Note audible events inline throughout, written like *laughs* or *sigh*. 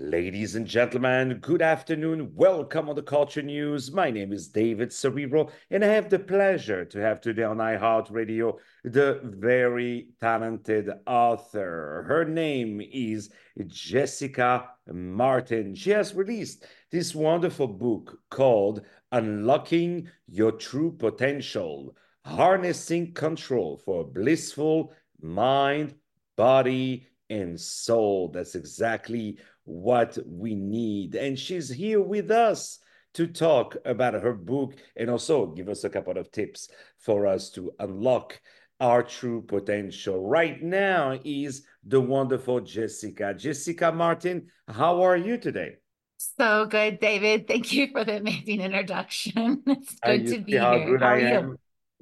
Ladies and gentlemen, good afternoon. Welcome on the Culture News. My name is David Cerebro, and I have the pleasure to have today on iHeartRadio the very talented author. Her name is Jessica Martin. She has released this wonderful book called Unlocking Your True Potential Harnessing Control for Blissful Mind, Body, and Soul. That's exactly what we need. And she's here with us to talk about her book and also give us a couple of tips for us to unlock our true potential. Right now is the wonderful Jessica. Jessica Martin, how are you today? So good, David. Thank you for the amazing introduction. *laughs* It's good to be how here. good How I are you? am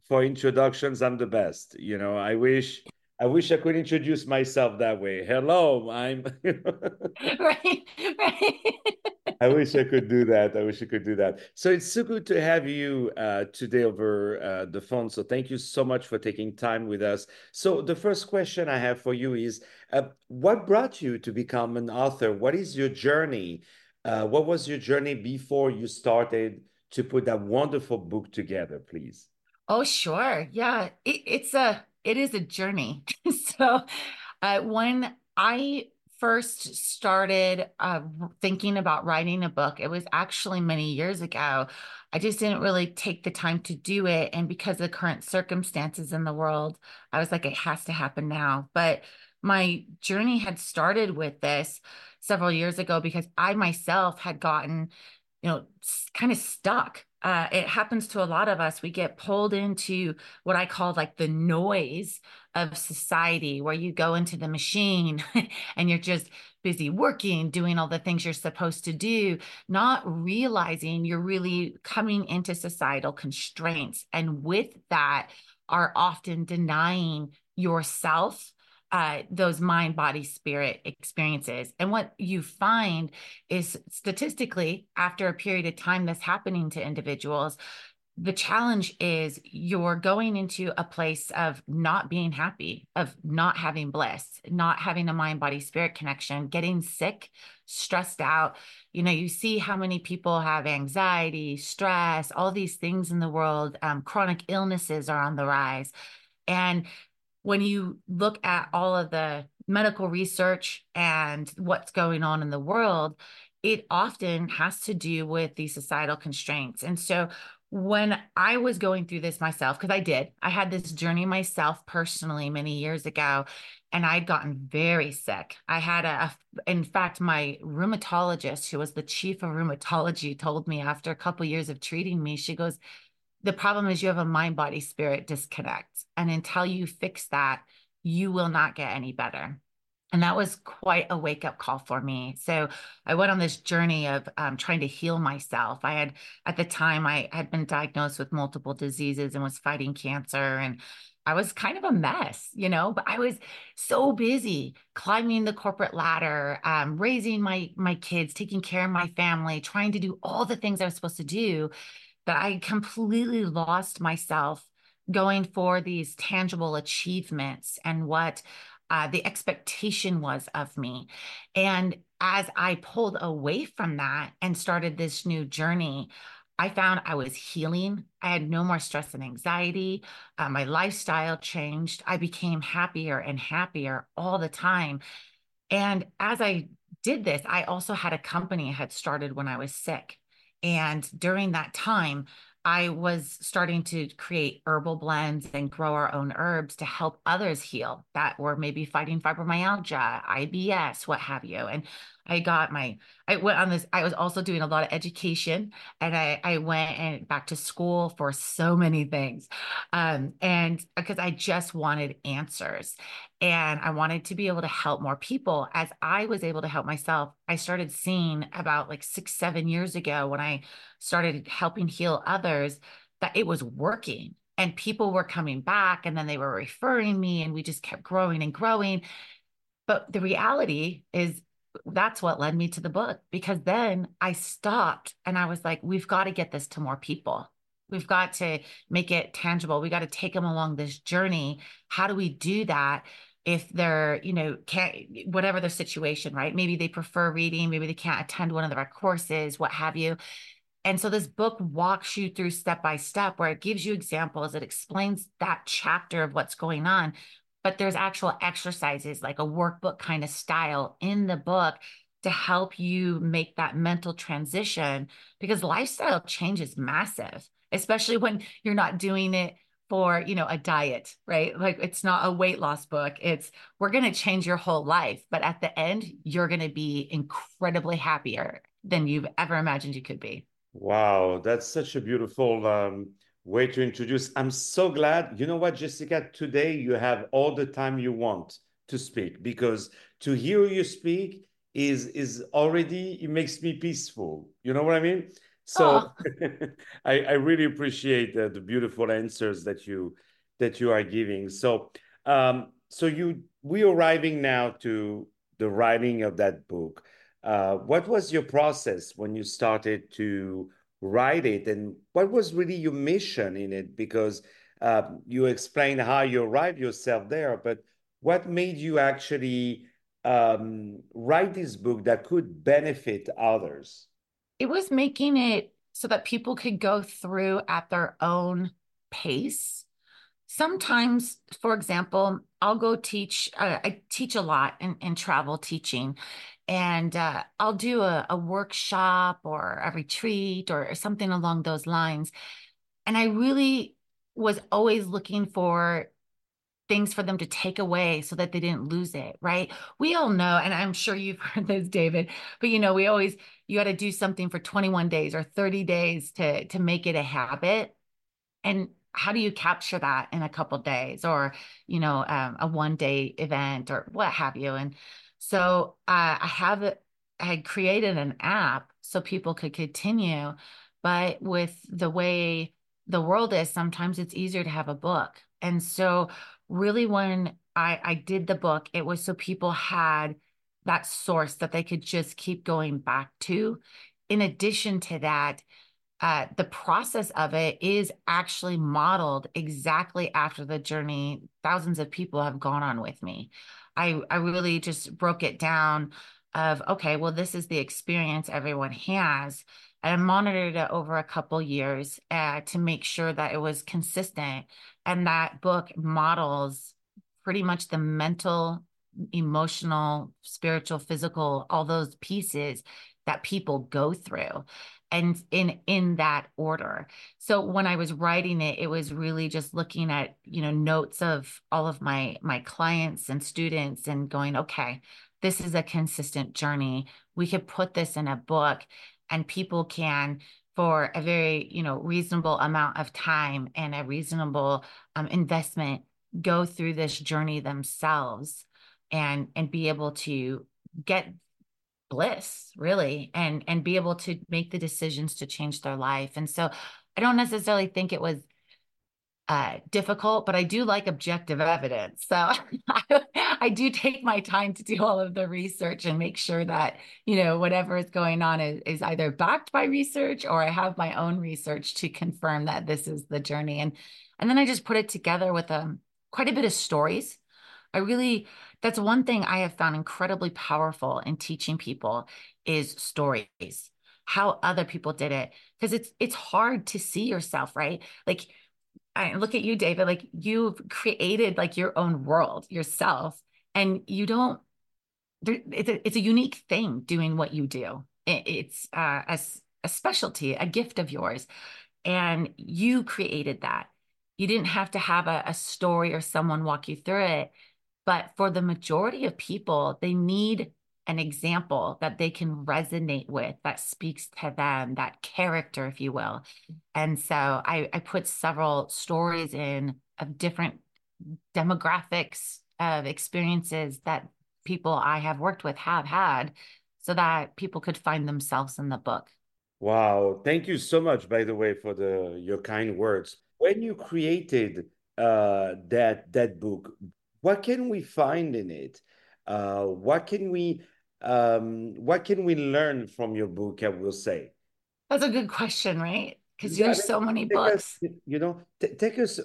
for introductions. I'm the best. You know, I wish I wish I could introduce myself that way. Hello, I'm *laughs* Right, right. I wish I could do that. I wish I could do that. So it's so good to have you uh, today over uh, the phone. So thank you so much for taking time with us. So the first question I have for you is, uh, what brought you to become an author? What is your journey? Uh, what was your journey before you started to put that wonderful book together, please? Oh, sure. Yeah, it, it's a it is a journey. *laughs* So, uh, when I first started uh, thinking about writing a book, it was actually many years ago. I just didn't really take the time to do it, and because of the current circumstances in the world, I was like, it has to happen now. But my journey had started with this several years ago because I myself had gotten you know, kind of stuck. Uh, it happens to a lot of us. We get pulled into what I call like the noise of society, where you go into the machine *laughs* and you're just busy working, doing all the things you're supposed to do, not realizing you're really coming into societal constraints. And with that, are often denying yourself uh, those mind, body, spirit experiences. And what you find is statistically, after a period of time that's happening to individuals, the challenge is you're going into a place of not being happy, of not having bliss, not having a mind, body, spirit connection, getting sick, stressed out. You know, you see how many people have anxiety, stress, all these things in the world. Um, chronic illnesses are on the rise. And when you look at all of the medical research and what's going on in the world, it often has to do with these societal constraints. And so when I was going through this myself, because I did, I had this journey myself personally many years ago, and I'd gotten very sick. I had a, in fact, my rheumatologist, who was the chief of rheumatology, told me after a couple years of treating me, she goes, the problem is you have a mind body spirit disconnect and until you fix that you will not get any better. And that was quite a wake up call for me. So i went on this journey of um, trying to heal myself. I had at the time i had been diagnosed with multiple diseases and was fighting cancer and I was kind of a mess, you know, but I was so busy climbing the corporate ladder, um, raising my my kids, taking care of my family, trying to do all the things I was supposed to do that I completely lost myself going for these tangible achievements and what uh, the expectation was of me. And as I pulled away from that and started this new journey, I found I was healing. I had no more stress and anxiety. Uh, my lifestyle changed. I became happier and happier all the time. And as I did this, I also had a company I had started when I was sick. And during that time, I was starting to create herbal blends and grow our own herbs to help others heal that were maybe fighting fibromyalgia, IBS, what have you. And I got my, I went on this, I was also doing a lot of education and I, I went and back to school for so many things. Um, and because I just wanted answers and I wanted to be able to help more people. As I was able to help myself, I started seeing about like six, seven years ago when I started helping heal others that it was working and people were coming back and then they were referring me and we just kept growing and growing. But the reality is, that's what led me to the book because then I stopped and I was like, we've got to get this to more people. We've got to make it tangible. We got to take them along this journey. How do we do that? if they're, you know, can't, whatever their situation, right? Maybe they prefer reading, maybe they can't attend one of our courses, what have you. And so this book walks you through step by step where it gives you examples, it explains that chapter of what's going on. But there's actual exercises like a workbook kind of style in the book to help you make that mental transition because lifestyle change is massive, especially when you're not doing it for you know a diet right? Like it's not a weight loss book. It's we're going to change your whole life but at the end you're going to be incredibly happier than you've ever imagined you could be. Wow, that's such a beautiful um, way to introduce. I'm so glad. You know what, Jessica? Today you have all the time you want to speak because to hear you speak is is already it makes me peaceful. You know what I mean? So oh. *laughs* I, I really appreciate the, the beautiful answers that you that you are giving. So um, so you we arriving now to the writing of that book. Uh, what was your process when you started to write it, and what was really your mission in it? Because uh, you explained how you arrived yourself there, but what made you actually um, write this book that could benefit others? It was making it so that people could go through at their own pace. Sometimes, for example, I'll go teach, uh, I teach a lot in, in travel teaching and uh, I'll do a, a workshop or a retreat or something along those lines. And I really was always looking for things for them to take away so that they didn't lose it, right? We all know, and I'm sure you've *laughs* heard this, David, but you know, we always you got to do something for 21 days or 30 days to to make it a habit. And how do you capture that in a couple days or you know um, a one day event or what have you and so uh, I have I had created an app so people could continue, but with the way the world is, sometimes it's easier to have a book. And so really when I, I did the book, it was so people had that source that they could just keep going back to. In addition to that, uh, the process of it is actually modeled exactly after the journey thousands of people have gone on with me. I, I really just broke it down of, okay, well, this is the experience everyone has. And I monitored it over a couple years uh, to make sure that it was consistent. And that book models pretty much the mental, emotional, spiritual, physical, all those pieces that people go through and in in that order. So when i was writing it it was really just looking at you know notes of all of my my clients and students and going okay this is a consistent journey. We could put this in a book and people can for a very you know reasonable amount of time and a reasonable um, investment go through this journey themselves and and be able to get bliss really and and be able to make the decisions to change their life and so i don't necessarily think it was uh, difficult, but I do like objective evidence. So *laughs* I, do take my time to do all of the research and make sure that, you know, whatever is going on is, is either backed by research or I have my own research to confirm that this is the journey. And, and then I just put it together with um, quite a bit of stories. I really that's one thing I have found incredibly powerful in teaching people is stories, how other people did it. Because it's it's hard to see yourself, right? Like I look at you, David, like you've created like your own world yourself, and you don't it's a, it's a unique thing doing what you do. it's uh, a, a specialty, a gift of yours. And you created that. You didn't have to have a, a story or someone walk you through it. But for the majority of people, they need an example that they can resonate with that speaks to them, that character, if you will. And so I, I put several stories in of different demographics of experiences that people I have worked with have had so that people could find themselves in the book. Wow. Thank you so much, by the way, for the your kind words. When you created uh, that that book, what can we find in it? Uh, what can we um, what can we learn from your book? I will say. That's a good question, right? Because yeah, there's so many books. Us, you know, take us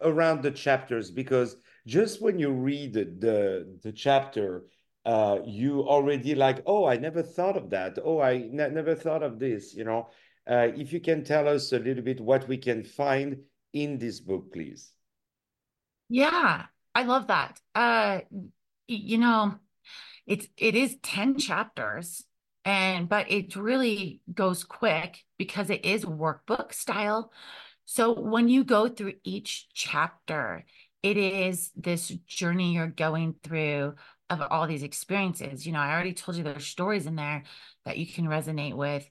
around the chapters because just when you read the the, the chapter, uh, you already like, oh, I never thought of that. Oh, I ne never thought of this. You know, uh, if you can tell us a little bit what we can find in this book, please. Yeah, I love that. Uh, you know, it's it is 10 chapters and but it really goes quick because it is workbook style. So when you go through each chapter, it is this journey you're going through of all these experiences. You know, I already told you there's stories in there that you can resonate with,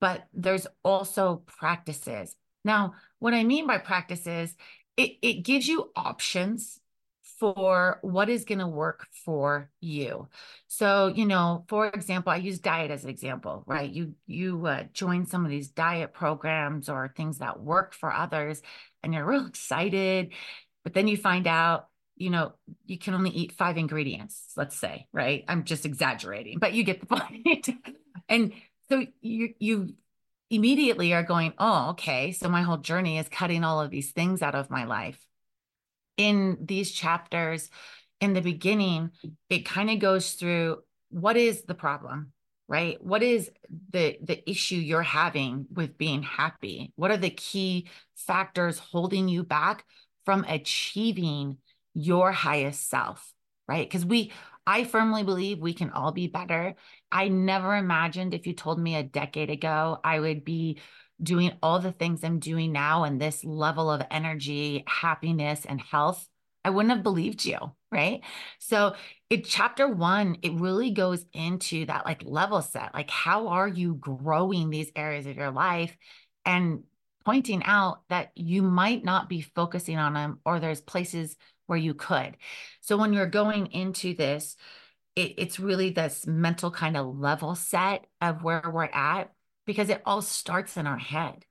but there's also practices. Now, what I mean by practices, it, it gives you options for what is going to work for you. So, you know, for example, I use diet as an example, right? You you uh, join some of these diet programs or things that work for others, and you're real excited, but then you find out, you know, you can only eat five ingredients. Let's say, right? I'm just exaggerating, but you get the *laughs* point. and so you you immediately are going, oh, okay, so my whole journey is cutting all of these things out of my life in these chapters in the beginning it kind of goes through what is the problem right? What is the the issue you're having with being happy? What are the key factors holding you back from achieving your highest self right? Because we i firmly believe we can all be better. I never imagined if you told me a decade ago i would be doing all the things I'm doing now and this level of energy, happiness, and health, I wouldn't have believed you. Right. So, in chapter one, it really goes into that like level set. Like, how are you growing these areas of your life and pointing out that you might not be focusing on them or there's places where you could. So, when you're going into this, it, it's really this mental kind of level set of where we're at because it all starts in our head.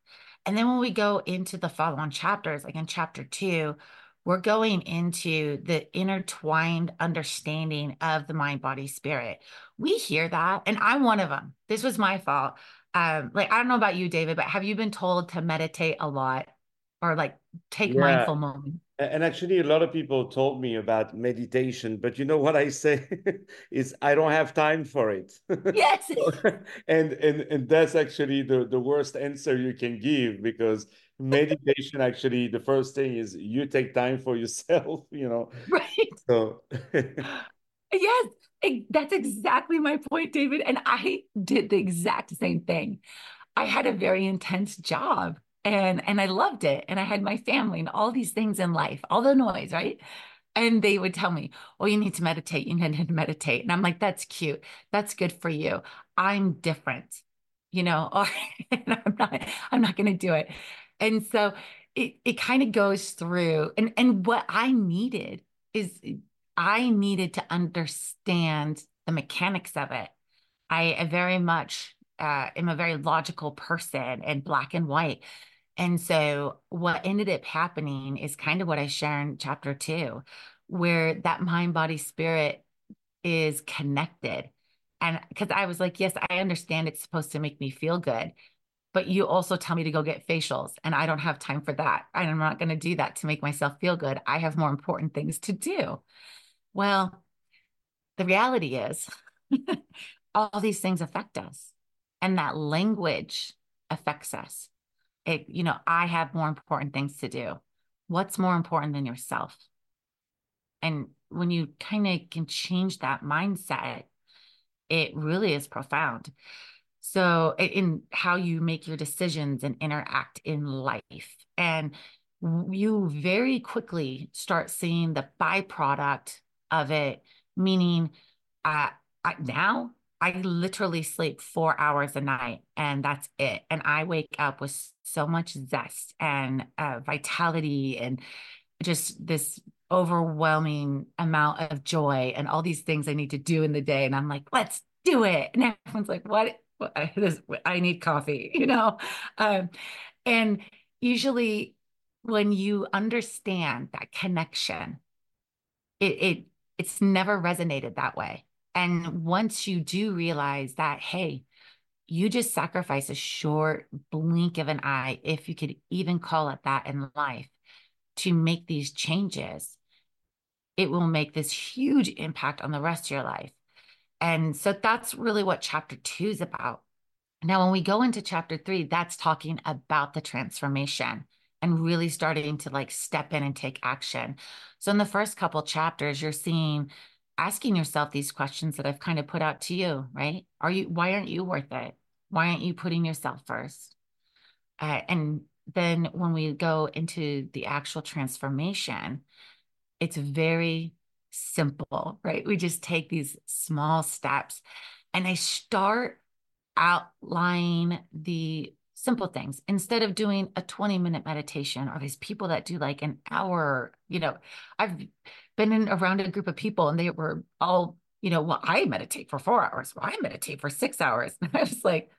And then when we go into the follow on chapters, like in chapter two, we're going into the intertwined understanding of the mind, body, spirit. We hear that, and I'm one of them. This was my fault. Um, like I don't know about you, David, but have you been told to meditate a lot or like take yeah. mindful moments? And actually, a lot of people told me about meditation, but you know what I say *laughs* is I don't have time for it. Yes. *laughs* and and and that's actually the the worst answer you can give because meditation actually the first thing is you take time for yourself. *laughs* You know. Right. So. yes, that's exactly my point, David. And I did the exact same thing. I had a very intense job and and I loved it and I had my family and all these things in life all the noise right? And they would tell me oh you need to meditate you need to meditate. And I'm like that's cute that's good for you I'm different you know *laughs* or I'm not I'm not going to do it. And so it it kind of goes through and and what I needed is I needed to understand the mechanics of it. I very much uh, am a very logical person and black and white. And so what ended up happening is kind of what I share in chapter two, where that mind, body, spirit is connected. And because I was like, yes, I understand it's supposed to make me feel good, but you also tell me to go get facials, and I don't have time for that. And I'm not going to do that to make myself feel good. I have more important things to do. Well, the reality is, *laughs* all these things affect us, and that language affects us it, you know, I have more important things to do. What's more important than yourself? And when you kind of can change that mindset, it really is profound. So, in how you make your decisions and interact in life. And you very quickly start seeing the byproduct of it, meaning uh, now I literally sleep four hours a night and that's it. And I wake up with so much zest and uh, vitality and just this overwhelming amount of joy and all these things I need to do in the day. And I'm like, let's do it. And *laughs* everyone's like, what? *laughs* I need coffee, *laughs* you know? Um, and usually when you understand that connection, it, it it's never resonated that way and once you do realize that, hey, you just sacrifice a short blink of an eye, if you could even call it that in life, to make these changes, it will make this huge impact on the rest of your life. And so that's really what chapter two is about. Now, when we go into chapter three, that's talking about the transformation and really starting to like step in and take action. So, in the first couple chapters, you're seeing asking yourself these questions that I've kind of put out to you, right? Are you, why aren't you worth it? Why aren't you putting yourself first? Uh, and then when we go into the actual transformation, it's very simple, right? We just take these small steps and I start outlining the simple things instead of doing a 20 minute meditation or these people that do like an hour you know i've been in around a group of people and they were all you know well i meditate for four hours. Well, i meditate for six hours. *laughs* And i was like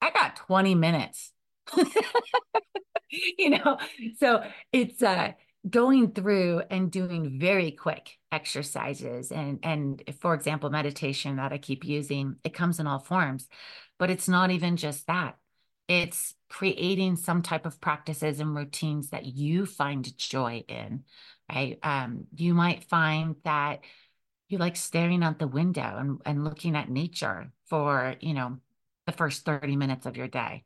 i got 20 minutes. *laughs* You know so it's uh going through and doing very quick exercises and and for example meditation that i keep using it comes in all forms but it's not even just that it's creating some type of practices and routines that you find joy in right? Um, you might find that you like staring out the window and, and looking at nature for you know the first 30 minutes of your day.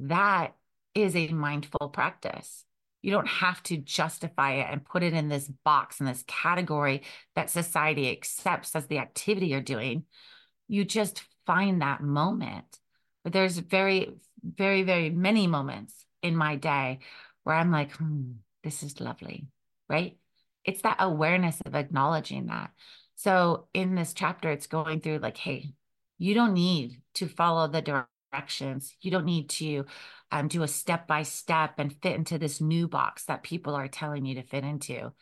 That is a mindful practice. You don't have to justify it and put it in this box in this category that society accepts as the activity you're doing. You just find that moment. But there's very very, very many moments in my day where I'm like, hmm, this is lovely, right? It's that awareness of acknowledging that. So in this chapter, it's going through like, hey, you don't need to follow the directions. You don't need to um, do a step by step and fit into this new box that people are telling you to fit into.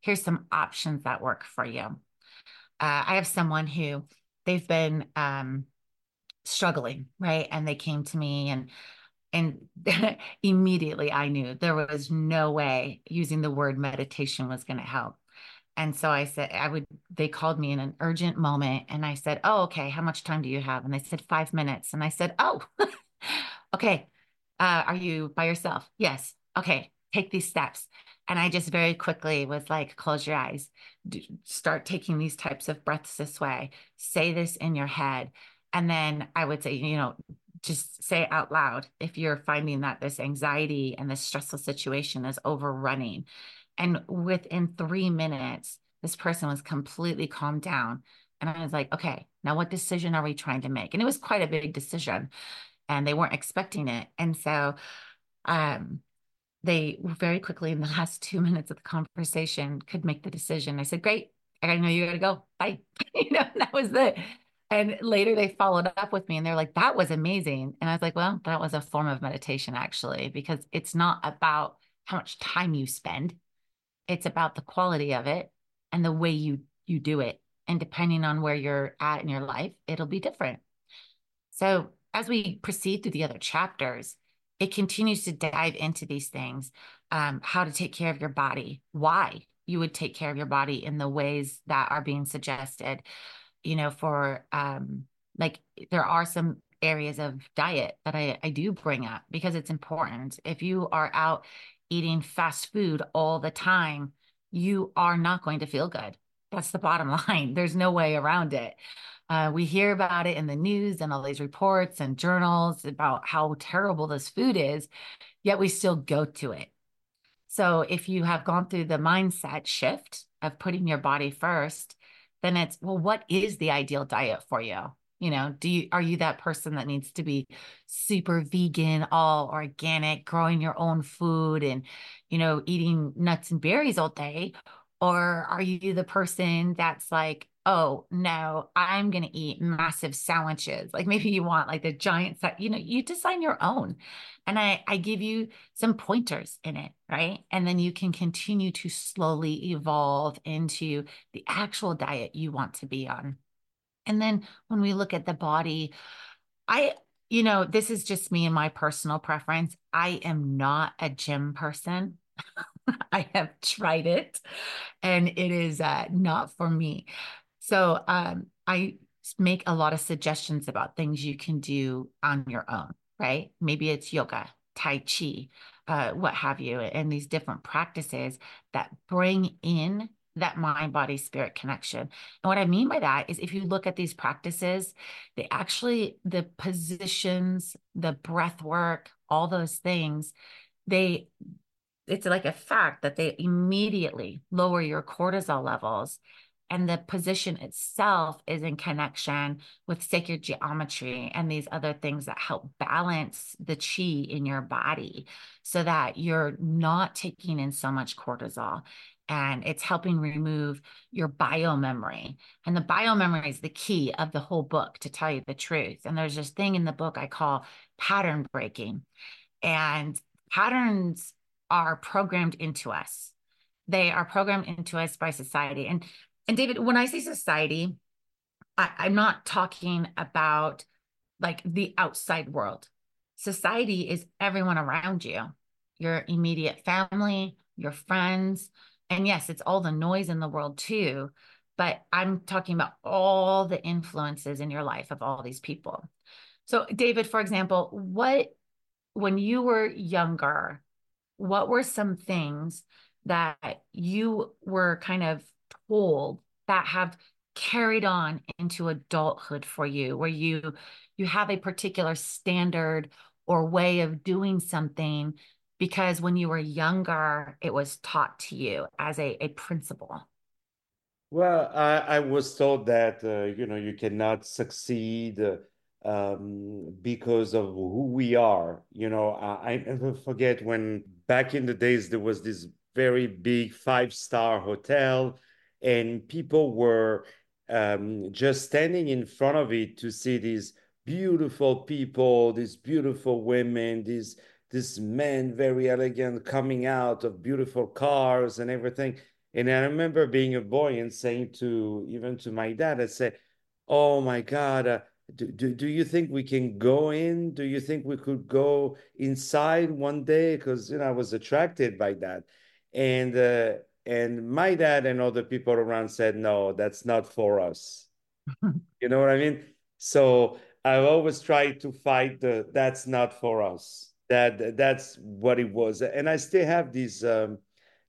Here's some options that work for you. Uh, I have someone who they've been um, struggling, right? And they came to me and and *laughs* immediately I knew there was no way using the word meditation was going to help. And so I said, I would, they called me in an urgent moment and I said, Oh, okay. How much time do you have? And they said, Five minutes. And I said, Oh, *laughs* okay. Uh, are you by yourself? Yes. Okay. Take these steps. And I just very quickly was like, Close your eyes, start taking these types of breaths this way, say this in your head. And then I would say, you know, just say out loud if you're finding that this anxiety and this stressful situation is overrunning. And within three minutes, this person was completely calmed down. And I was like, okay, now what decision are we trying to make? And it was quite a big decision and they weren't expecting it. And so um, they very quickly in the *laughs* last two minutes of the conversation could make the decision. I said, great, I know you got to go. Bye. *laughs* you know, that was the and later they followed up with me and they're like, that was amazing. And I was like, well, that was a form of meditation actually, because it's not about how much time you spend. It's about the quality of it and the way you you do it. And depending on where you're at in your life, it'll be different. So as we proceed through the other chapters, it continues to dive into these things um, how to take care of your body, why you would take care of your body in the ways that are being suggested, you know, for um, like there are some areas of diet that I, I do bring up because it's important. If you are out eating fast food all the time, you are not going to feel good. That's the bottom *laughs* line. There's no way around it. Uh, we hear about it in the news and all these reports and journals about how terrible this food is, yet we still go to it. So if you have gone through the mindset shift of putting your body first, then it's well what is the ideal diet for you? You know do you are you that person that needs to be super vegan all organic growing your own food and you know eating nuts and berries all day? Or are you the person that's like oh no i'm going to eat massive sandwiches. Like maybe you want like the giant set you know you design your own. And i i give you some pointers in it right? And then you can continue to slowly evolve into the actual diet you want to be on. And then when we look at the body i you know this is just me and my personal preference. I am not a gym person. *laughs* I have tried it and it is uh, not for me. So um, I make a lot of suggestions about things you can do on your own, right? Maybe it's yoga, Tai Chi, uh, what have you, and these different practices that bring in that mind body spirit connection. And what I mean by that is if you look at these practices, they actually, the positions, the breath work, all those things, they, it's like a fact that they immediately lower your cortisol levels and the position itself is in connection with sacred geometry and these other things that help balance the chi in your body so that you're not taking in so much cortisol. And it's helping remove your bio memory and the bio memory is the key of the whole book to tell you the truth. And there's this thing in the book i call pattern breaking. And patterns are programmed into us. They are programmed into us by society. And and David, when I say society, I, I'm not talking about like the outside world. Society is everyone around you, your immediate family, your friends. And yes, it's all the noise in the world too. But I'm talking about all the influences in your life of all these people. So, David, for example, what, when you were younger, what were some things that you were kind of told that have carried on into adulthood for you where you you have a particular standard or way of doing something because when you were younger it was taught to you as a, a principle. Well I, I was told that uh, you know you cannot succeed uh, um, because of who we are you know. I, I never forget when back in the days there was this very big five star hotel and people were um, just standing in front of it to see these beautiful people, these beautiful women, these this men very elegant coming out of beautiful cars and everything. And I remember being a boy and saying to even to my dad, I said, "Oh my God." Uh, do, do, do you think we can go in? Do you think we could go inside one day? Because you know I was attracted by that, and uh, and my dad and other people around said no that's not for us. *laughs* You know what i mean? So i've always tried to fight the that's not for us. That that's what it was. And i still have this um,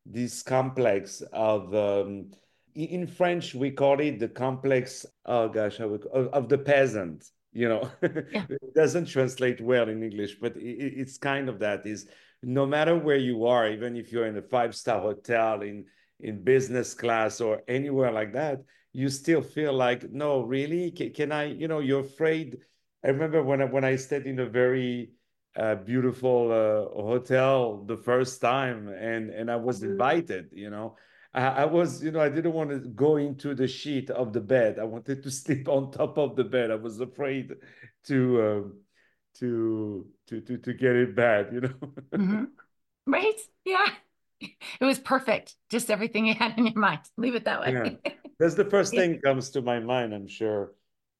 this complex of um, in french we call it the complex oh gosh of, of the peasant you know? Yeah. *laughs* it doesn't translate well in english but it, it's kind of that is no matter where you are, even if you're in a five star hotel in in business class or anywhere like that, you still feel like, no, really, can, can I? You know, you're afraid. I remember when I, when I stayed in a very uh, beautiful uh, hotel the first time, and and I was mm-hmm. invited. You know, I, was, you know, I didn't want to go into the sheet of the bed. I wanted to *laughs* sleep on top of the bed. I was afraid to. Uh, to to to to get it bad, you know. mm-hmm. Right? Yeah. It was perfect. Just everything you had in your mind. Leave it that way. Yeah. *laughs* That's the first thing comes to my mind. I'm sure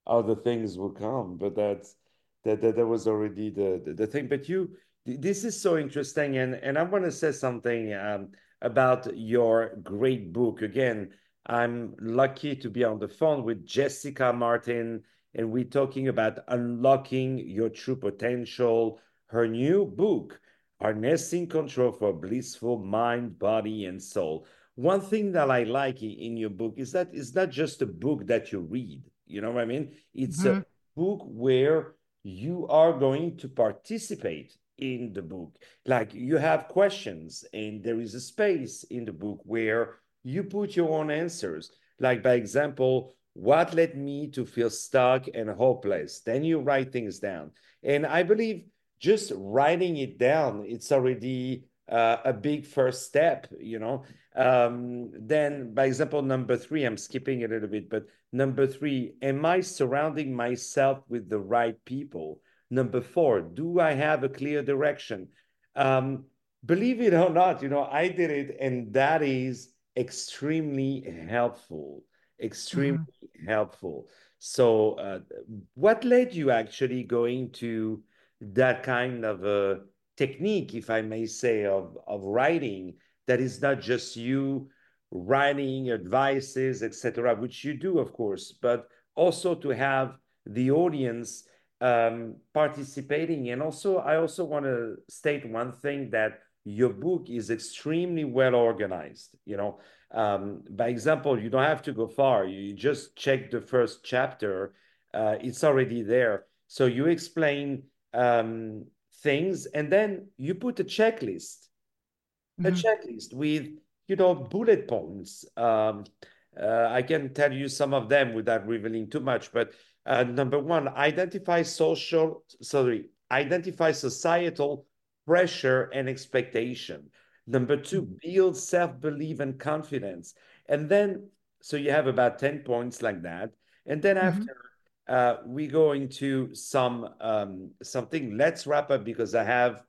other things will come, but that's that that, that was already the, the, the thing. But you, this is so interesting, and and I want to say something um, about your great book. Again, I'm lucky to be on the phone with Jessica Martin and we're talking about unlocking your true potential. Her new book, Harnessing Control for Blissful Mind, Body, and Soul. One thing that I like in your book is that it's not just a book that you read. You know what I mean? It's mm-hmm. a book where you are going to participate in the book. Like you have questions, and there is a space in the book where you put your own answers. Like, by example, what led me to feel stuck and hopeless? Then you write things down. And I believe just writing it down, it's already uh, a big first step, you know. Um, then, by example, number three, I'm skipping a little bit, but number three, am I surrounding myself with the right people? Number four, do I have a clear direction? Um, believe it or not, you know, I did it, and that is extremely helpful extremely mm-hmm. helpful. So, uh, what led you actually going to that kind of a technique, if I may say, of of writing that is not just you writing advices, etc., which you do, of course, but also to have the audience um, participating. And also, I also want to state one thing that your book is extremely well organized. You know, um, by example, you don't have to go far. You just check the first chapter; uh, it's already there. So you explain um, things, and then you put a checklist, mm-hmm. a checklist with you know bullet points. Um, uh, I can tell you some of them without revealing too much, but uh, number one, identify social, sorry, identify societal pressure and expectation. Number two, mm-hmm. build self belief and confidence. And then, so you have about 10 points like that. And then mm-hmm. after, uh, we go into some um, something. Let's wrap up because I have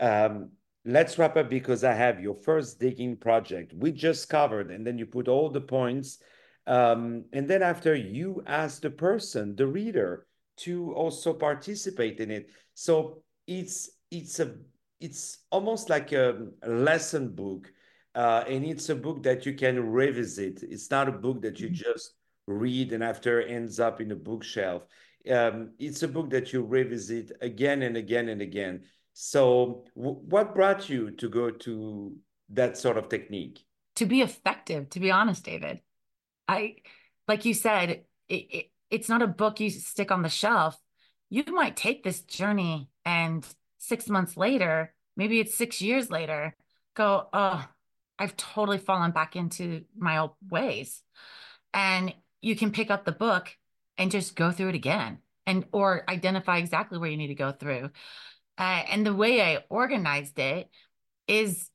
um, let's wrap up because I have your first digging project. We just covered, and then you put all the points. Um, and then after you ask the person, the reader, to also participate in it. So it's it's a it's almost like a, lesson book, uh, and it's a book that you can revisit. It's not a book that you mm-hmm. just read and after ends up in a bookshelf. Um, it's a book that you revisit again and again and again. So, what brought you to go to that sort of technique? To be effective, to be honest, David. I, like you said, it, it, it's not a book you stick on the shelf. You might take this journey and six months later, maybe it's six years later, go, oh, I've totally fallen back into my old ways. And you can pick up the book and just go through it again and or identify exactly where you need to go through uh, and the way I organized it is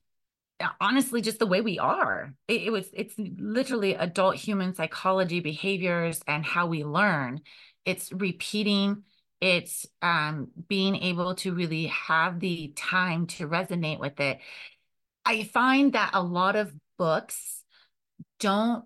uh, honestly just the way we are. It, it, was it's literally adult human psychology, behaviors, and how we learn. It's repeating. It's um, being able to really have the time to resonate with it. I find that a lot of books don't.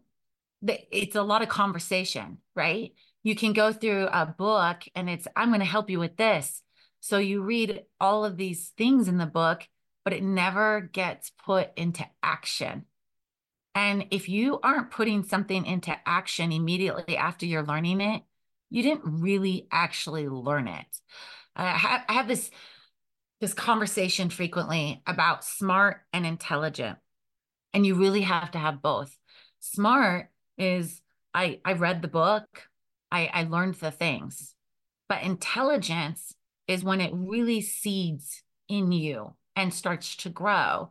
It's a lot of conversation, right? You can go through a book and it's, I'm going to help you with this so you read all of these things in the book, but it never gets put into action. And if you aren't putting something into action immediately after you're learning it, you didn't really actually learn it. I have, I have this this conversation frequently about smart and intelligent, and you really have to have both. Smart is I I read the book, I I learned the things, but intelligence is when it really seeds in you and starts to grow.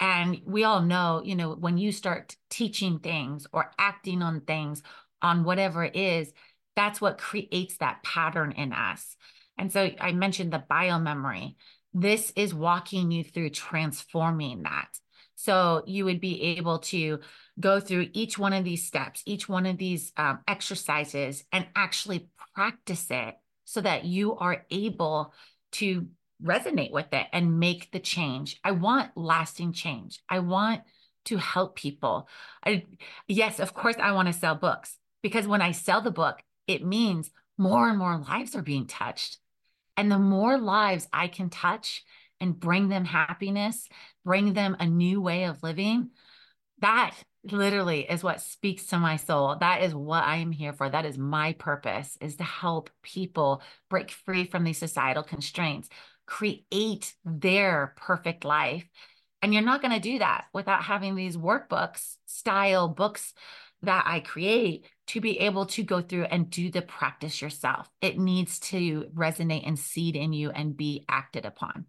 And we all know, you know, when you start teaching things or acting on things, on whatever it is, that's what creates that pattern in us. And so I mentioned the bio memory. This is walking you through transforming that. So you would be able to go through each one of these steps, each one of these um, exercises, and actually practice it so that you are able to resonate with it and make the change. I want lasting change. I want to help people. I yes, of course I want to sell books because when I sell the book, it means more and more lives are being touched. And the more lives I can touch and bring them happiness, bring them a new way of living, that literally is what speaks to my soul. That is what i am here for. That is my purpose is to help people break free from these societal constraints create their perfect life. And you're not going to do that without having these workbooks style books that i create to be able to go through and do the practice yourself it needs to resonate and seed in you and be acted upon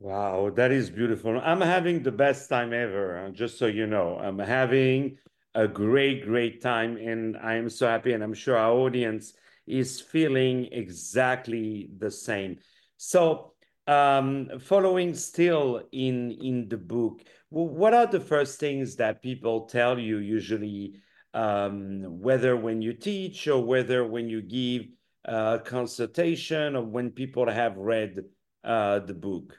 Wow, that is beautiful. I'm having the best time ever, just so you know. I'm having a great, great time, and I'm so happy, and I'm sure our audience is feeling exactly the same. So, um, following still in in the book, what are the first things that people tell you usually, um, whether when you teach or whether when you give a consultation or when people have read uh, the book?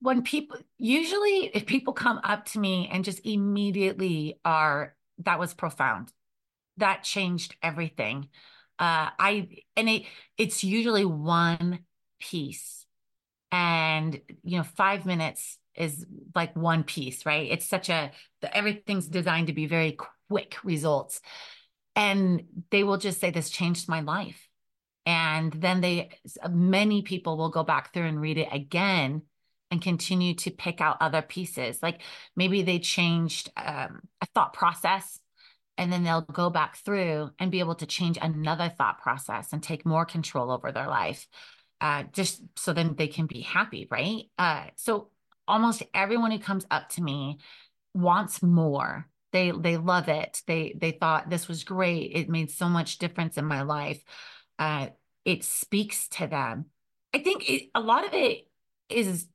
when people usually if people come up to me and just immediately are that was profound. That changed everything. Uh i and it it's usually one piece and you know 5 minutes is like one piece right? It's such a everything's designed to be very quick results. And they will just say this changed my life. And then they many people will go back through and read it again and continue to pick out other pieces. Like maybe they changed um, a thought process and then they'll go back through and be able to change another thought process and take more control over their life uh, just so then they can be happy right? Uh, so almost everyone who comes up to me wants more. They they love it. They they thought this was great. It made so much difference in my life. Uh, it speaks to them. I think it, a lot of it is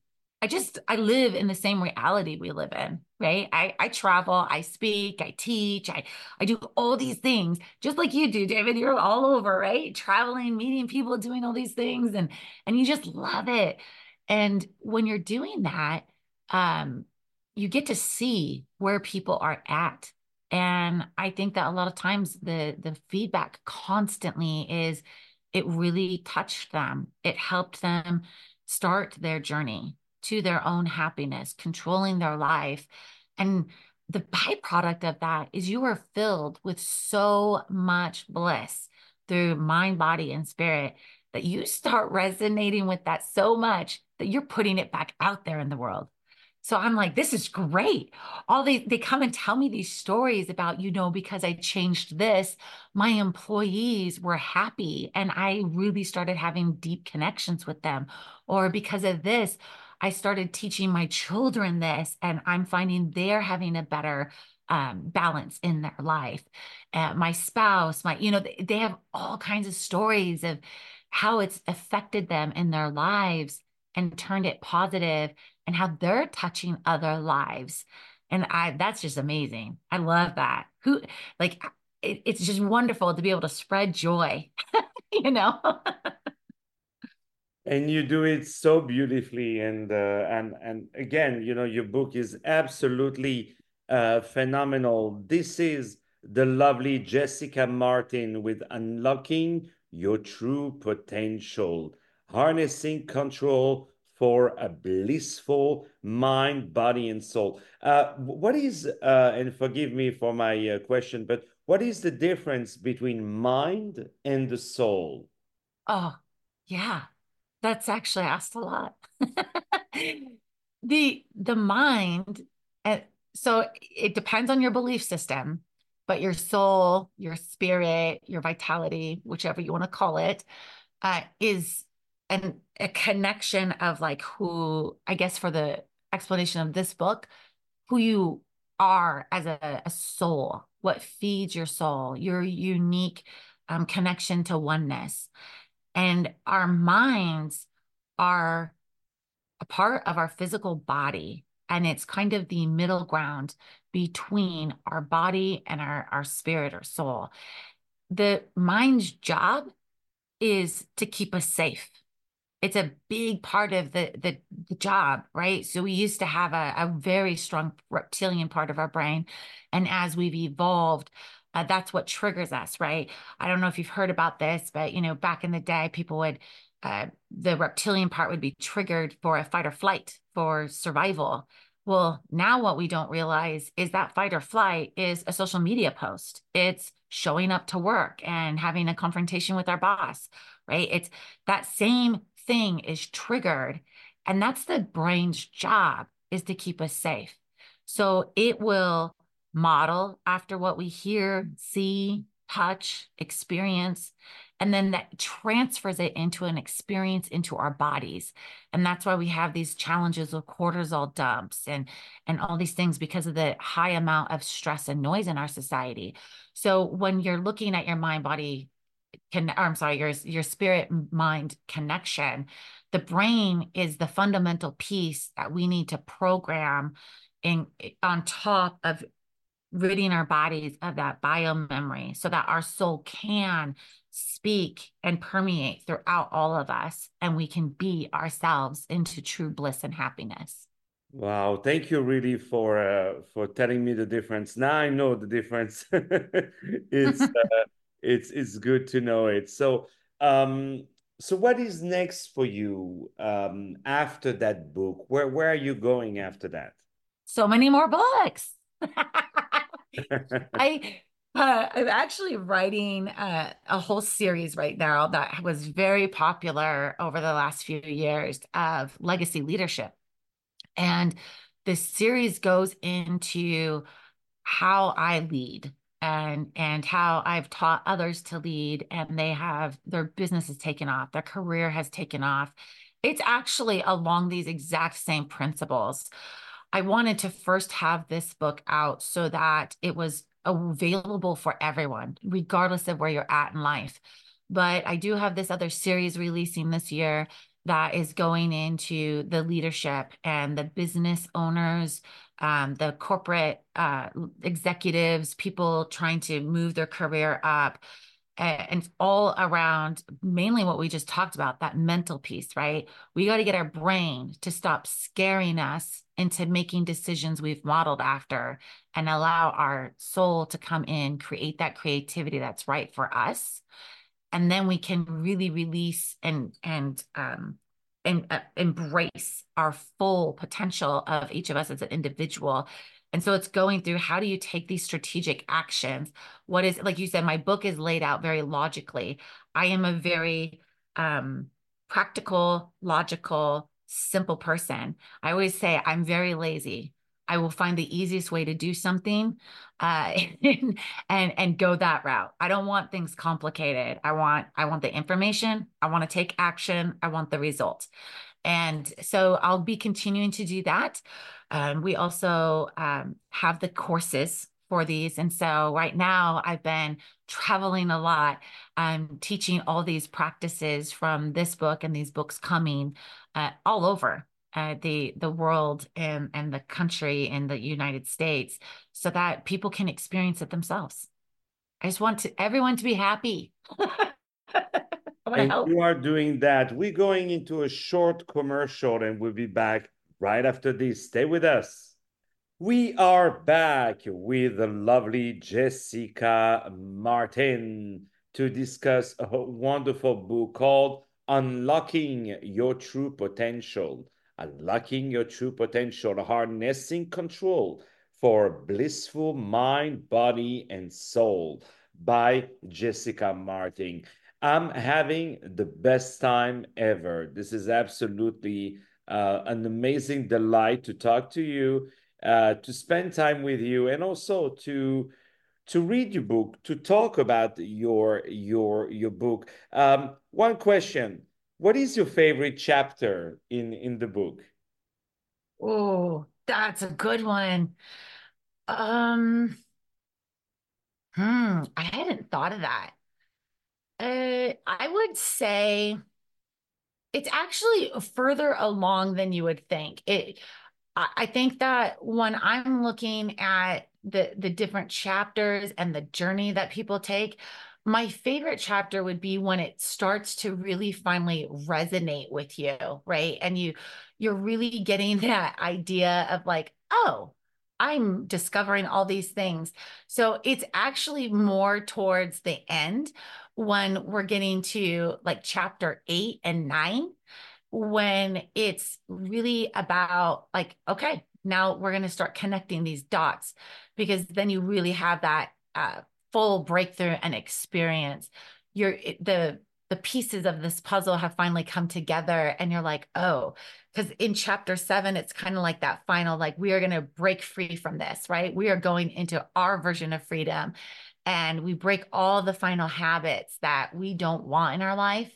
I just I live in the same reality we live in, right? I I travel, I speak, I teach, I I do all these things just like you do, David. You're all over, right? Traveling, meeting people, doing all these things and and you just love it. And when you're doing that, um you get to see where people are at. And I think that a lot of times the the feedback constantly is it really touched them. It helped them start their journey to their own happiness, controlling their life. And the byproduct of that is you are filled with so much bliss through mind, body, and spirit that you start *laughs* resonating with that so much that you're putting it back out there in the world. So I'm like, this is great. All they they come and tell me these stories about, you know, because I changed this, my employees were happy and I really started having deep connections with them. Or because of this, I started teaching my children this, and I'm finding they're having a better um, balance in their life. Uh, my spouse, my, you know, they, they have all kinds of stories of how it's affected them in their lives and turned it positive and how they're touching other lives. And I, that's just amazing. I love that. Who, like, it, it's just wonderful to be able to spread joy, *laughs* you know? *laughs* and you do it so beautifully. And uh, and and again you know your book is absolutely uh, phenomenal. This is the lovely jessica martin with unlocking your true potential harnessing control for a blissful mind body and soul. Uh, what is uh, and forgive me for my uh, question but what is the difference between mind and the soul? Oh yeah that's actually asked a lot. *laughs* the the mind, and so it depends on your belief system, but your soul, your spirit, your vitality, whichever you want to call it, uh, is an a connection of like who I guess for the explanation of this book, who you are as a, a soul, what feeds your soul, your unique um, connection to oneness. And our minds are a part of our physical body. And it's kind of the middle ground between our body and our, our spirit or soul. The mind's job is to keep us safe. It's a big part of the, the, the job, right? So we used to have a, a very strong reptilian part of our brain. And as we've evolved, uh, that's what triggers us, right? I don't know if you've heard about this, but you know, back in the day, people would uh, the reptilian part would be triggered for a fight or flight for survival. Well, now what we don't realize is that fight or flight is a social media post. It's showing up to work and having a confrontation with our boss, right? It's that same thing is triggered. And that's the brain's job is to keep us safe. So it will model after what we hear, mm. see, touch, experience, and then that transfers it into an experience into our bodies. And that's why we have these challenges with cortisol dumps and and all these things because of the high amount of stress and noise in our society. So when you're looking at your mind body can I'm sorry, your your spirit mind connection, the brain is the fundamental piece that we need to program in on top of ridding our bodies of that bio memory so that our soul can speak and permeate throughout all of us and we can be ourselves into true bliss and happiness. Wow. Thank you really for uh, for telling me the difference. Now i know the difference. *laughs* It's *laughs* uh, it's it's good to know it. So um so what is next for you um after that book? Where where are you going after that? So many more books *laughs* *laughs* I uh, I'm actually writing uh, a whole series right now that was very popular over the last few years of legacy leadership. And this series goes into how I lead and and how I've taught others to lead and they have their business has taken off, their career has taken off. It's actually along these exact same principles. I wanted to first have this book out so that it was available for everyone, regardless of where you're at in life. But I do have this other series releasing this year that is going into the leadership and the business owners, um, the corporate uh, executives, people trying to move their career up. And all around mainly what we just talked about that mental piece, right? We got to get our brain to stop scaring us into making decisions we've modeled after and allow our soul to come in, create that creativity that's right for us. And then we can really release and and um and uh, embrace our full potential of each of us as an individual. And so it's going through how do you take these strategic actions? What is like you said my book is laid out very logically. I am a very um practical logical simple person i always say i'm very lazy I will find the easiest way to do something uh, *laughs* and and go that route. I don't want things complicated. I want I want the information. I want to take action. I want the result. And so I'll be continuing to do that. Um, we also um, have the courses for these. And so right now I've been traveling a lot. I'm teaching all these practices from this book and these books coming uh, all over uh, the the world and and the country and the United States so that people can experience it themselves. I just want to everyone to be happy. *laughs* and help. you are doing that. We're going into a short commercial and we'll be back right after this. Stay with us. We are back with the lovely Jessica Martin to discuss a wonderful book called Unlocking Your True Potential unlocking your true potential, harnessing control for blissful mind, body, and soul by Jessica Martin. I'm having the best time ever. This is absolutely uh, an amazing delight to talk to you, uh, to spend time with you, and also to to read your book, to talk about your your your book. Um, one question: what is your favorite chapter in in the book? Oh, that's a good one. Um, hmm, I hadn't thought of that. Uh, I would say it's actually further along than you would think. It, I think that when I'm looking at the the different chapters and the journey that people take, my favorite chapter would be when it starts to really finally resonate with you, right? And you you're really getting *laughs* that idea of like, oh, I'm discovering all these things. So it's actually more towards the end when we're getting to like chapter 8 and 9 when it's really about like okay, now we're going to start connecting these dots because then you really have that uh, full breakthrough and experience. You're the the pieces of this puzzle have finally come together and you're like oh because in chapter seven it's kind of like that final like we are going to break free from this right? We are going into our version of freedom and we break all the final habits that we don't want in our life.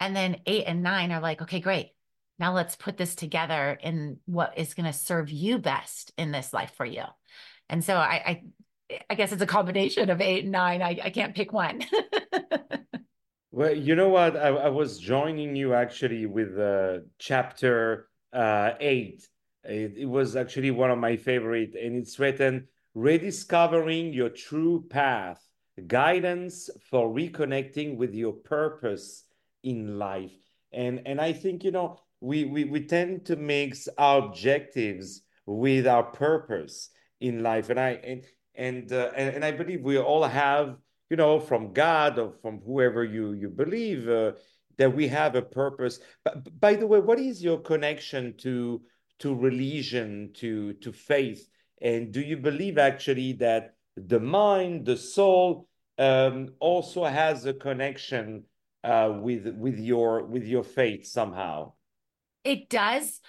And then eight and nine are like okay great now let's put this together in what is going to serve you best in this life for you and so I, I I guess it's a combination of eight and nine. I, I can't pick one. *laughs* well, you know what? I, I, was joining you actually with uh, chapter uh, eight. It, it, was actually one of my favorite, and it's written rediscovering your true path, guidance for reconnecting with your purpose in life. And and I think you know we we, we tend to mix our objectives with our purpose in life, and I and and, uh, and and I believe we all have, you know, from God or from whoever you you believe uh, that we have a purpose. But by the way, what is your connection to to religion, to to faith, and do you believe actually that the mind, the soul, um, also has a connection uh, with with your with your faith somehow? It does.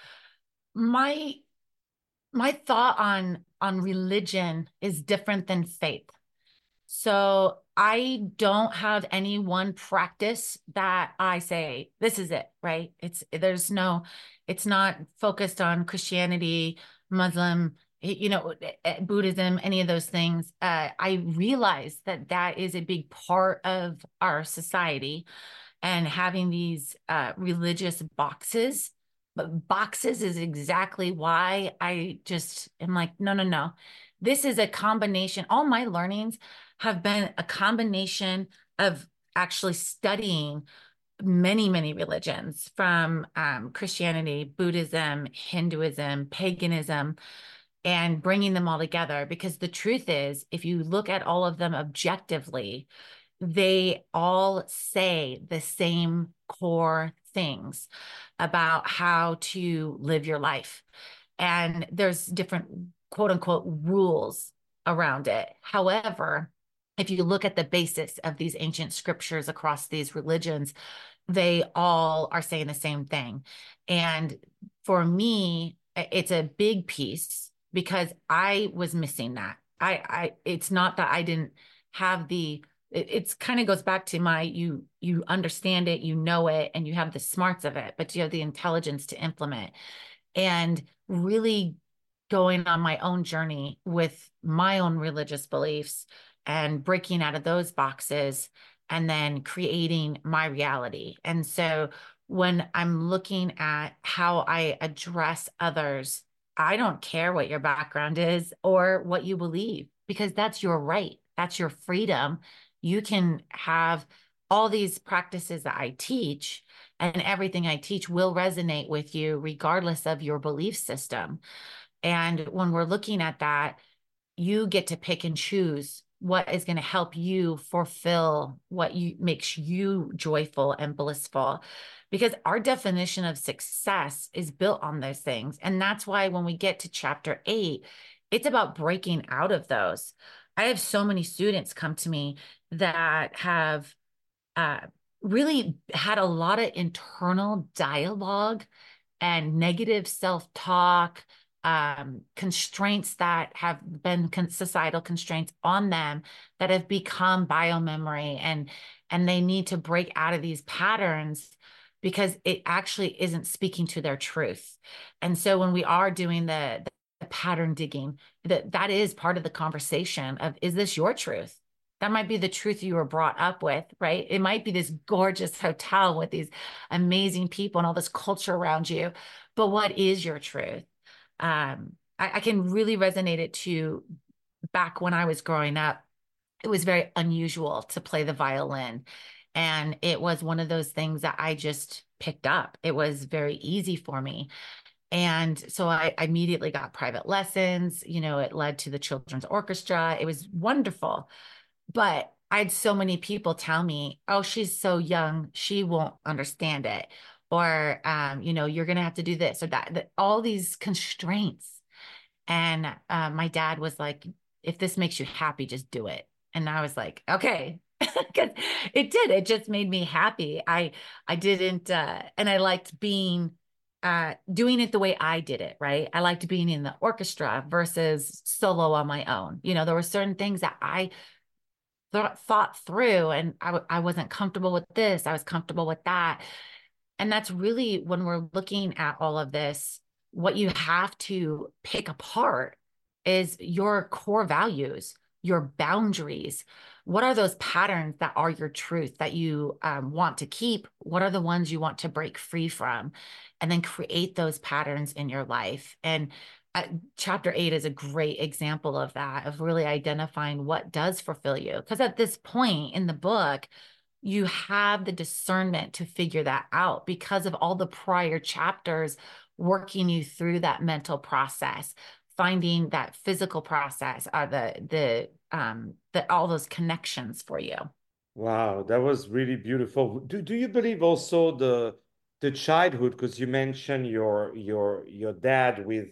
My my thought on on religion is different than faith. So I don't have any one practice that I say this is it, right? It's there's no it's not focused on Christianity, Muslim, you know, eh, eh, Buddhism, any of those things. Uh, I realize that that is a big part of our society and having these uh, religious boxes boxes is exactly why I just am like, no, no, no. This is a combination. All my learnings have been a combination of actually studying many, many religions from um, Christianity, Buddhism, Hinduism, paganism, and bringing them all together. Because the truth is, if you look at all of them objectively, they all say the same core things about how to live your life. And there's different quote unquote rules around it. However, if you look at the basis of these ancient scriptures across these religions, they all are saying the same thing. And for me, it's a big piece because I was missing that. I, I, it's not that I didn't have the it, it's kind of goes back to my you you understand it you know it and you have the smarts of it but you have the intelligence to implement. And really going on my own journey with my own religious beliefs and breaking out of those boxes and then creating my reality. And so when i'm looking at how i address others i don't care what your background is or what you believe because that's your right. That's your freedom you can have all these practices that I teach, and everything I teach will resonate with you regardless of your belief system. And when we're looking at that, you get to pick and choose what is going to help you fulfill what you makes you joyful and blissful. Because our definition of success is built on those things. And that's why when we get to chapter 8 it's about breaking out of those I have so many students come to me that have uh, really had a lot of internal dialogue and negative self talk, um, constraints that have been societal constraints on them that have become biomemory and and they need to break out of these patterns because it actually isn't speaking to their truth. And so when we are doing the, pattern digging that that is part of the conversation of is this your truth? That might be the truth you were brought up with right? It might be this gorgeous hotel with these amazing people and all this culture around you but what is your truth? Um, I, I can really resonate it to back when i was growing up it was very unusual to play the violin. And it was one of those things that i just picked up. It was very easy for me and so I, immediately got private lessons. You know, it led to the children's orchestra. It was wonderful. But I had so many people tell me, oh, she's so young, she won't understand it. Or, um, you know, you're going to have to do this or that, that all these constraints. And uh, my dad was like, if this makes you happy, just do it. And I was like, okay, *laughs* because it did. It just made me happy. I I didn't, uh, and I liked being uh, doing it the way I did it, right? I liked being in the orchestra versus solo on my own. You know, there were certain things that I th- thought through and I w- I wasn't comfortable with this. I was comfortable with that. And that's really when we're looking at all of this, what you have to pick apart is your core values, your boundaries, what are those patterns that are your truth that you um, want to keep? What are the ones you want to break free from? And then create those patterns in your life. And uh, chapter eight is a great example of that of really identifying what does fulfill you. Because at this point in the book you have the discernment to figure that out because of all the prior chapters working you through that mental process finding that physical process are the the um that all those connections for you. Wow that was really beautiful. Do, do you believe also the the childhood because you mentioned your your your dad with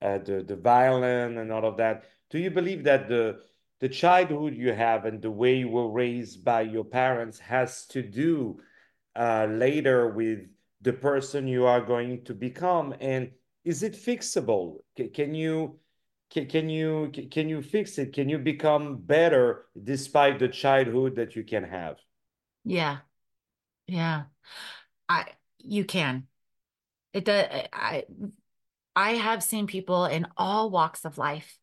uh, the the violin and all of that. Do you believe that the the childhood you have and the way you were raised by your parents has to do uh, later with the person you are going to become? And is it fixable? Can you can you can you fix it? Can you become better despite the childhood that you can have? Yeah. Yeah. I you can. It does I I have seen people in all walks of life.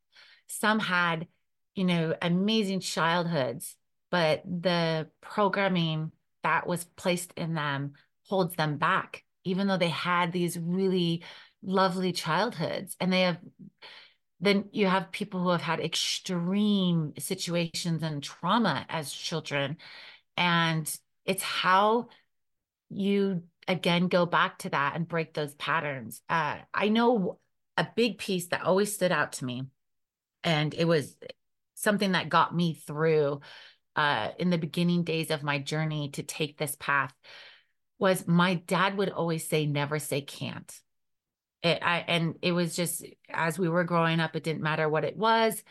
Some had, you know, amazing childhoods, but the programming that was placed in them holds them back, even though they had these really lovely childhoods. And they have, then you have people who have had extreme situations and trauma as children. And it's how you again go back to that and break those patterns. Uh, I know a big piece that always stood out to me, and it was something that got me through uh, in the beginning days of my journey to take this path was my dad would always say, never say can't. It, I, and it was just as we were growing up, it didn't matter what it was.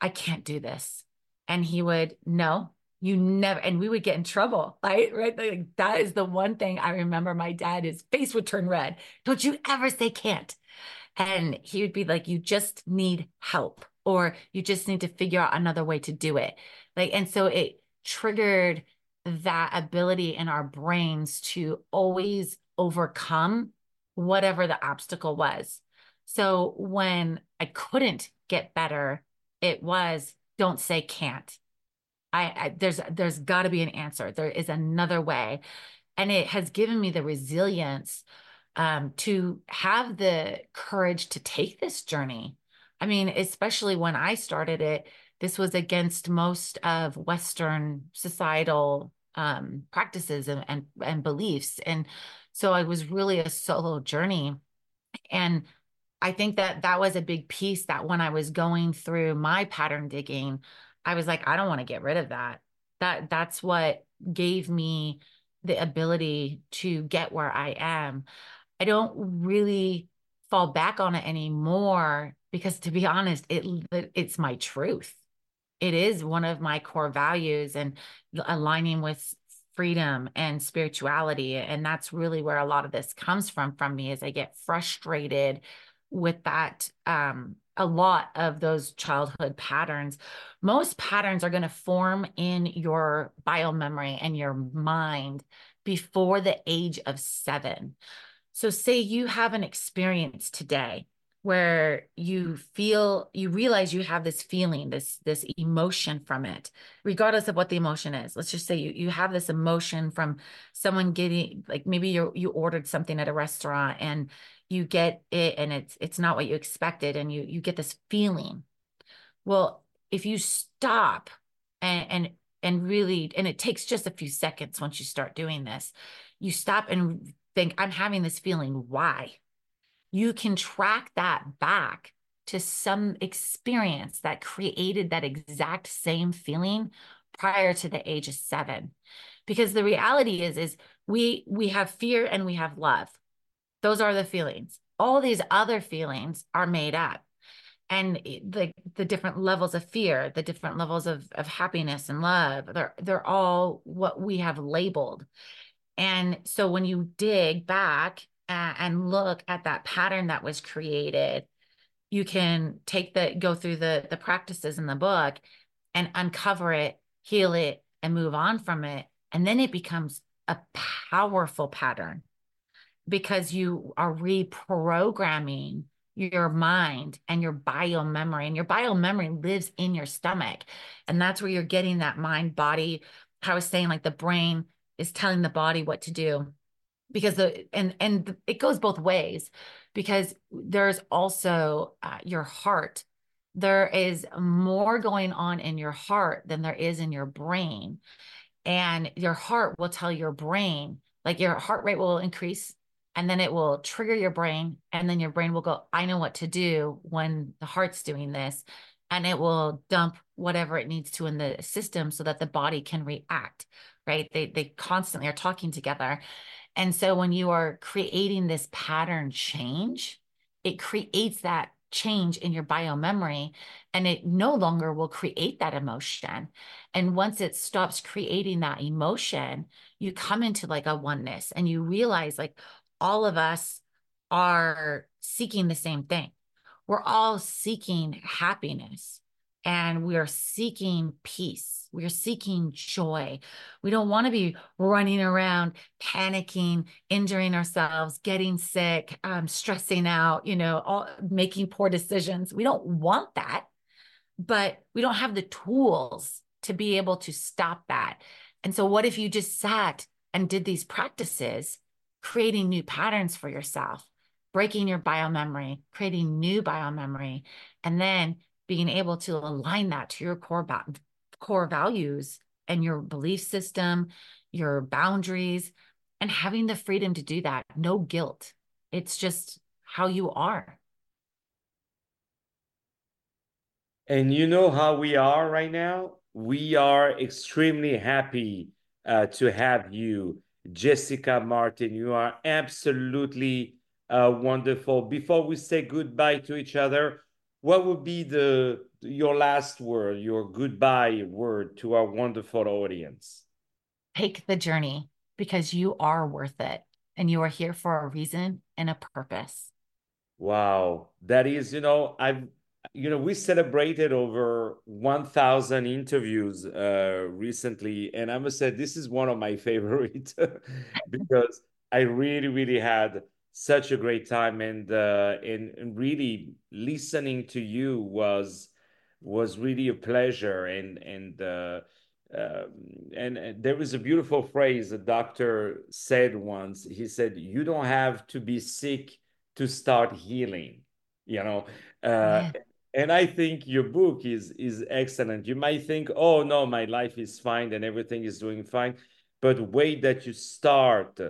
I can't do this. And he would, no, you never, and we would get in trouble, *laughs* right? Right. Like that is the one thing I remember my dad, his face would turn red. Don't you ever say can't. And he would be like, you just need help or you just need to figure out another way to do it. Like, and so it triggered that ability in our brains to always overcome whatever the obstacle was. So when I couldn't get better, it was don't say can't. I, I there's there's got to be an answer. There is another way, and it has given me the resilience um, to have the courage to take this journey. I mean, especially when I started it, this was against most of Western societal um, practices and, and, and beliefs. And so I was really a solo journey. And I think that that was a big piece that when I was going through my pattern digging, I was like, I don't want to get rid of that. That that's what gave me the ability to get where I am. I don't really fall back on it anymore because to be honest, it it's my truth it is one of my core values and aligning with freedom and spirituality and that's really where a lot of this comes from from me as i get frustrated with that um a lot of those childhood patterns. Most patterns are going to form in your biomemory and your mind before the age of 7 so say you have an experience today where you feel you realize you have this feeling this this emotion from it regardless of what the emotion is. Let's just say you you have this emotion from someone getting like maybe you you ordered something at a restaurant and you get it and it's it's not what you expected and you you get this feeling. Well if you stop and and and really and it takes just a few seconds once you start doing this you stop and think i'm having this feeling. Why you can track that back to some experience that created that exact same feeling prior to the age of 7 because the reality is is we we have fear and we have love. Those are the feelings. All these other feelings are made up. And the the different levels of fear the different levels of of happiness and love they're they're all what we have labeled. And so when you dig back and look at that pattern that was created you can take the go through the the practices in the book and uncover it heal it and move on from it. And then it becomes a powerful pattern because you are reprogramming your mind and your bio memory and your bio memory lives in your stomach. And that's where you're getting that mind body i was saying like the brain is telling the body what to do because the and and it goes both ways because there's also uh, your heart. There is more going on in your heart than there is in your brain. And your heart will tell your brain like your heart rate will increase and then it will trigger your brain and then your brain will go i know what to do when the heart's doing this. And it will dump whatever it needs to in the system so that the body can react right? They they constantly are talking together and so when you are creating this pattern change, it creates that change in your biomemory and it no longer will create that emotion. And once it stops creating that emotion, you come into like a oneness and you realize like all of us are seeking the same thing. We're all seeking happiness and we are seeking peace. We are seeking joy. We don't want to be running around, panicking, injuring ourselves, getting sick, um, stressing out, you know, all, making poor decisions. We don't want that, but we don't have the tools to be able to stop that. And so, what if you just sat and did these practices, creating new patterns for yourself, breaking your biomemory, creating new biomemory, and then being able to align that to your core core values and your belief system, your boundaries, and having the freedom to do that. No guilt. It's just how you are. And you know how we are right now? We are extremely happy uh, to have you, Jessica Martin. You are absolutely uh, wonderful. Before we say goodbye to each other, what would be the your last word, your goodbye word to our wonderful audience? Take the journey because you are worth it and you are here for a reason and a purpose. Wow. That is, you know, I've you know, we celebrated over 1,000 interviews uh, recently, and I must say this is one of my *laughs* favorites *laughs* because I really, really had such a great time and uh, and, and really listening to you was was really a pleasure. And and uh, uh, and, there was a beautiful phrase a doctor said once. He said you don't have to be sick to start healing you know? Uh, yeah. and i think your book is is excellent. You might think oh no my life is fine and everything is doing fine. But wait that you start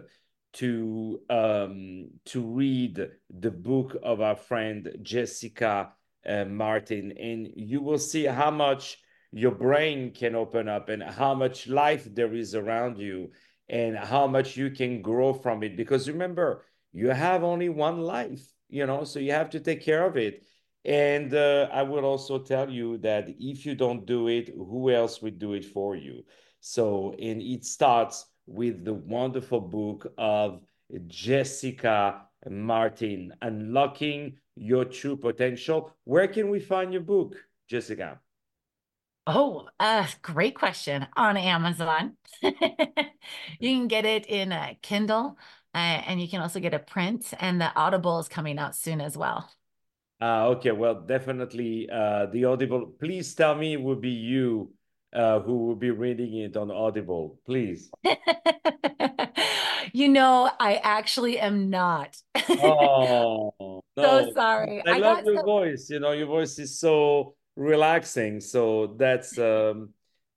to um, to read the book of our friend Jessica uh, Martin, and you will see how much your brain can open up and how much life there is around you and how much you can grow from it. Because remember, you have only one life, you know, so you have to take care of it. And uh, I will also tell you that if you don't do it, who else will do it for you? So, and it starts with the wonderful book of Jessica Martin, Unlocking Your True Potential. Where can we find your book, Jessica? Oh, uh, great question. On Amazon. *laughs* you can get it in a Kindle uh, and you can also get a print, and the Audible is coming out soon as well. Uh, okay, well, definitely uh, the Audible. Please tell me it will be you uh, who will be reading it on Audible, please. *laughs* you know, I actually am not. oh, *laughs* no. so sorry. I, I love your so... voice. You know, your voice is so relaxing. So that's um,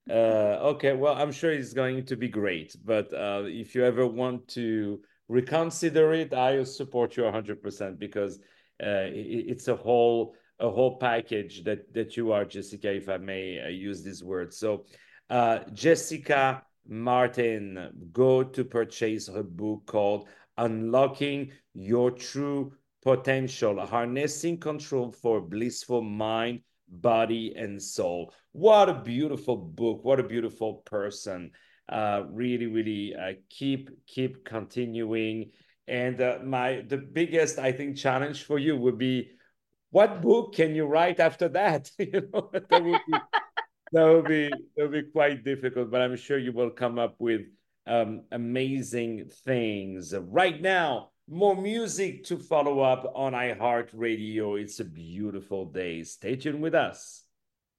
uh, okay. Well, I'm sure it's going to be great. But uh, if you ever want to reconsider it, I support you 100% because uh, it, it's a whole a whole package that that you are, Jessica, if I may uh, use this word. So, uh, Jessica Martin, go to purchase her book called "Unlocking Your True Potential: Harnessing Control for Blissful Mind." body and soul what a beautiful book what a beautiful person uh, really really uh, keep keep continuing and uh, my the biggest i think challenge for you would be what book can you write after that? *laughs* you know, that would be *laughs* that would be that would be quite difficult, but I'm sure you will come up with um, amazing things. Right now, more music to follow up on iHeartRadio. It's a beautiful day. Stay tuned with us.